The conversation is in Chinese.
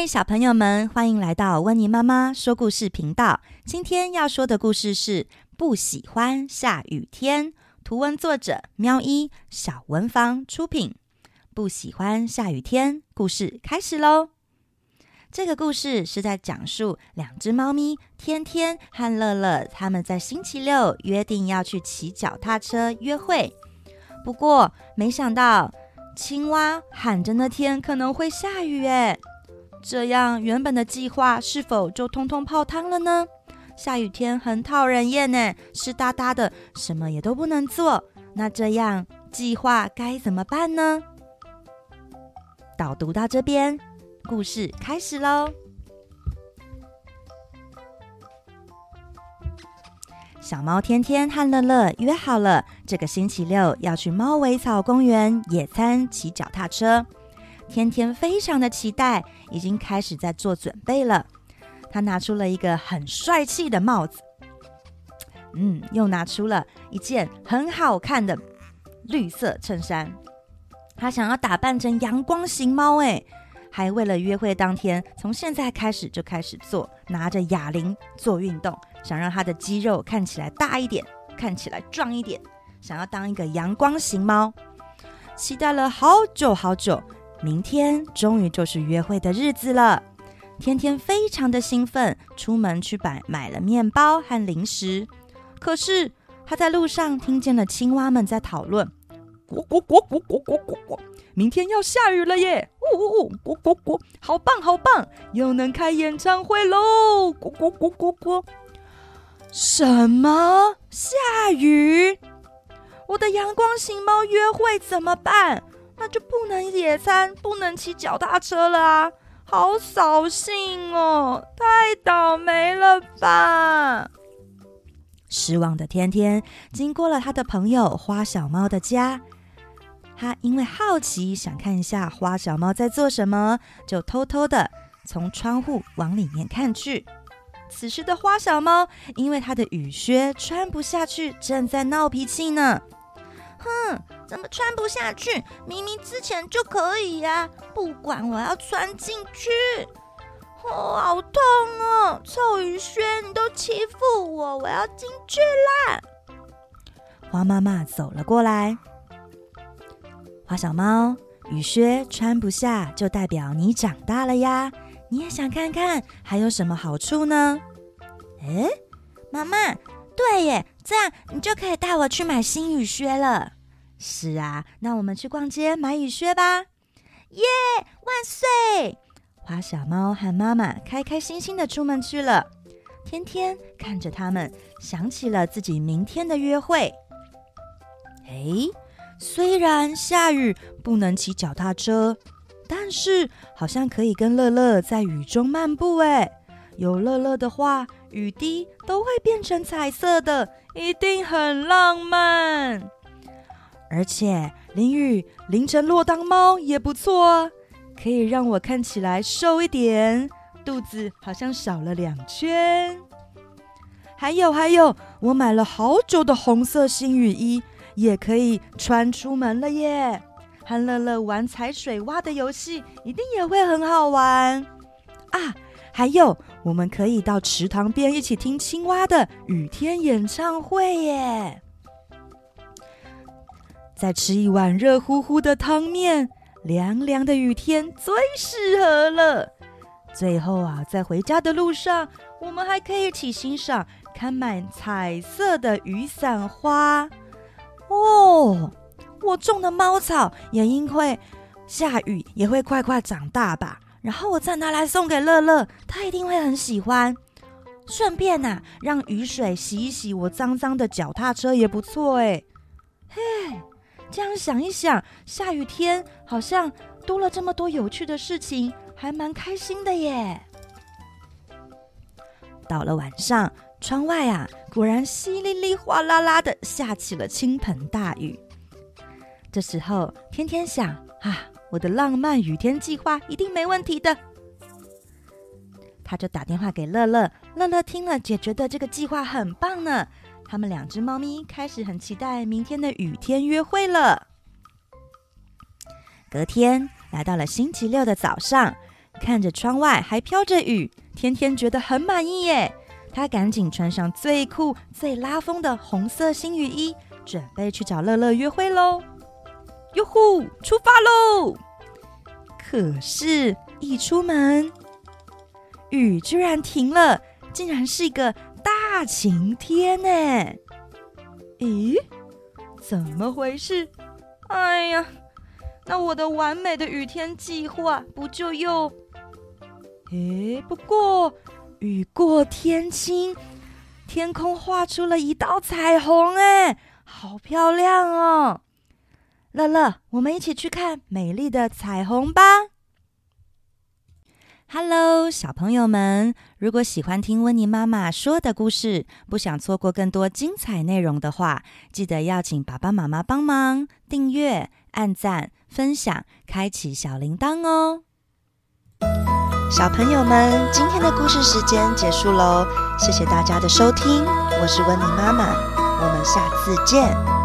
嗨，小朋友们，欢迎来到温妮妈妈说故事频道。今天要说的故事是《不喜欢下雨天》，图文作者喵一，小文房出品。不喜欢下雨天，故事开始喽。这个故事是在讲述两只猫咪天天和乐乐，他们在星期六约定要去骑脚踏车约会。不过，没想到青蛙喊着那天可能会下雨，诶。这样，原本的计划是否就通通泡汤了呢？下雨天很讨人厌呢，湿哒哒的，什么也都不能做。那这样计划该怎么办呢？导读到这边，故事开始喽。小猫天天和乐乐约好了，这个星期六要去猫尾草公园野餐，骑脚踏车。天天非常的期待，已经开始在做准备了。他拿出了一个很帅气的帽子，嗯，又拿出了一件很好看的绿色衬衫。他想要打扮成阳光型猫，哎，还为了约会当天，从现在开始就开始做，拿着哑铃做运动，想让他的肌肉看起来大一点，看起来壮一点，想要当一个阳光型猫。期待了好久好久。明天终于就是约会的日子了，天天非常的兴奋，出门去买买了面包和零食。可是他在路上听见了青蛙们在讨论：“咕咕咕咕咕咕咕咕，明天要下雨了耶！呜呜呜，咕咕咕，好棒好棒，又能开演唱会喽！咕咕咕咕咕，什么下雨？我的阳光型猫约会怎么办？”那就不能野餐，不能骑脚踏车了啊！好扫兴哦，太倒霉了吧！失望的天天经过了他的朋友花小猫的家，他因为好奇想看一下花小猫在做什么，就偷偷的从窗户往里面看去。此时的花小猫因为他的雨靴穿不下去，正在闹脾气呢。哼，怎么穿不下去？明明之前就可以呀！不管，我要穿进去。哦，好痛哦！臭雨靴，你都欺负我，我要进去啦！花妈妈走了过来。花小猫，雨靴穿不下，就代表你长大了呀！你也想看看还有什么好处呢？诶，妈妈。对耶，这样你就可以带我去买新雨靴了。是啊，那我们去逛街买雨靴吧。耶，万岁！花小猫和妈妈开开心心的出门去了。天天看着他们，想起了自己明天的约会。哎，虽然下雨不能骑脚踏车，但是好像可以跟乐乐在雨中漫步。哎，有乐乐的话。雨滴都会变成彩色的，一定很浪漫。而且淋雨淋成落汤猫也不错啊，可以让我看起来瘦一点，肚子好像少了两圈。还有还有，我买了好久的红色新雨衣，也可以穿出门了耶。和乐乐玩踩水洼的游戏，一定也会很好玩啊。还有，我们可以到池塘边一起听青蛙的雨天演唱会耶！再吃一碗热乎乎的汤面，凉凉的雨天最适合了。最后啊，在回家的路上，我们还可以一起欣赏开满彩色的雨伞花哦。我种的猫草也因为下雨也会快快长大吧。然后我再拿来送给乐乐，他一定会很喜欢。顺便呐、啊，让雨水洗一洗我脏脏的脚踏车也不错哎。嘿，这样想一想，下雨天好像多了这么多有趣的事情，还蛮开心的耶。到了晚上，窗外啊，果然淅沥沥、哗啦啦的下起了倾盆大雨。这时候，天天想啊。我的浪漫雨天计划一定没问题的。他就打电话给乐乐，乐乐听了也觉得这个计划很棒呢。他们两只猫咪开始很期待明天的雨天约会了。隔天来到了星期六的早上，看着窗外还飘着雨，天天觉得很满意耶。他赶紧穿上最酷、最拉风的红色新雨衣，准备去找乐乐约会喽！哟呼，出发喽！可是，一出门，雨居然停了，竟然是一个大晴天呢！咦，怎么回事？哎呀，那我的完美的雨天计划不就又……诶，不过雨过天晴，天空画出了一道彩虹，哎，好漂亮哦！乐乐，我们一起去看美丽的彩虹吧！Hello，小朋友们，如果喜欢听温妮妈妈说的故事，不想错过更多精彩内容的话，记得要请爸爸妈妈帮忙订阅、按赞、分享、开启小铃铛哦。小朋友们，今天的故事时间结束喽，谢谢大家的收听，我是温妮妈妈，我们下次见。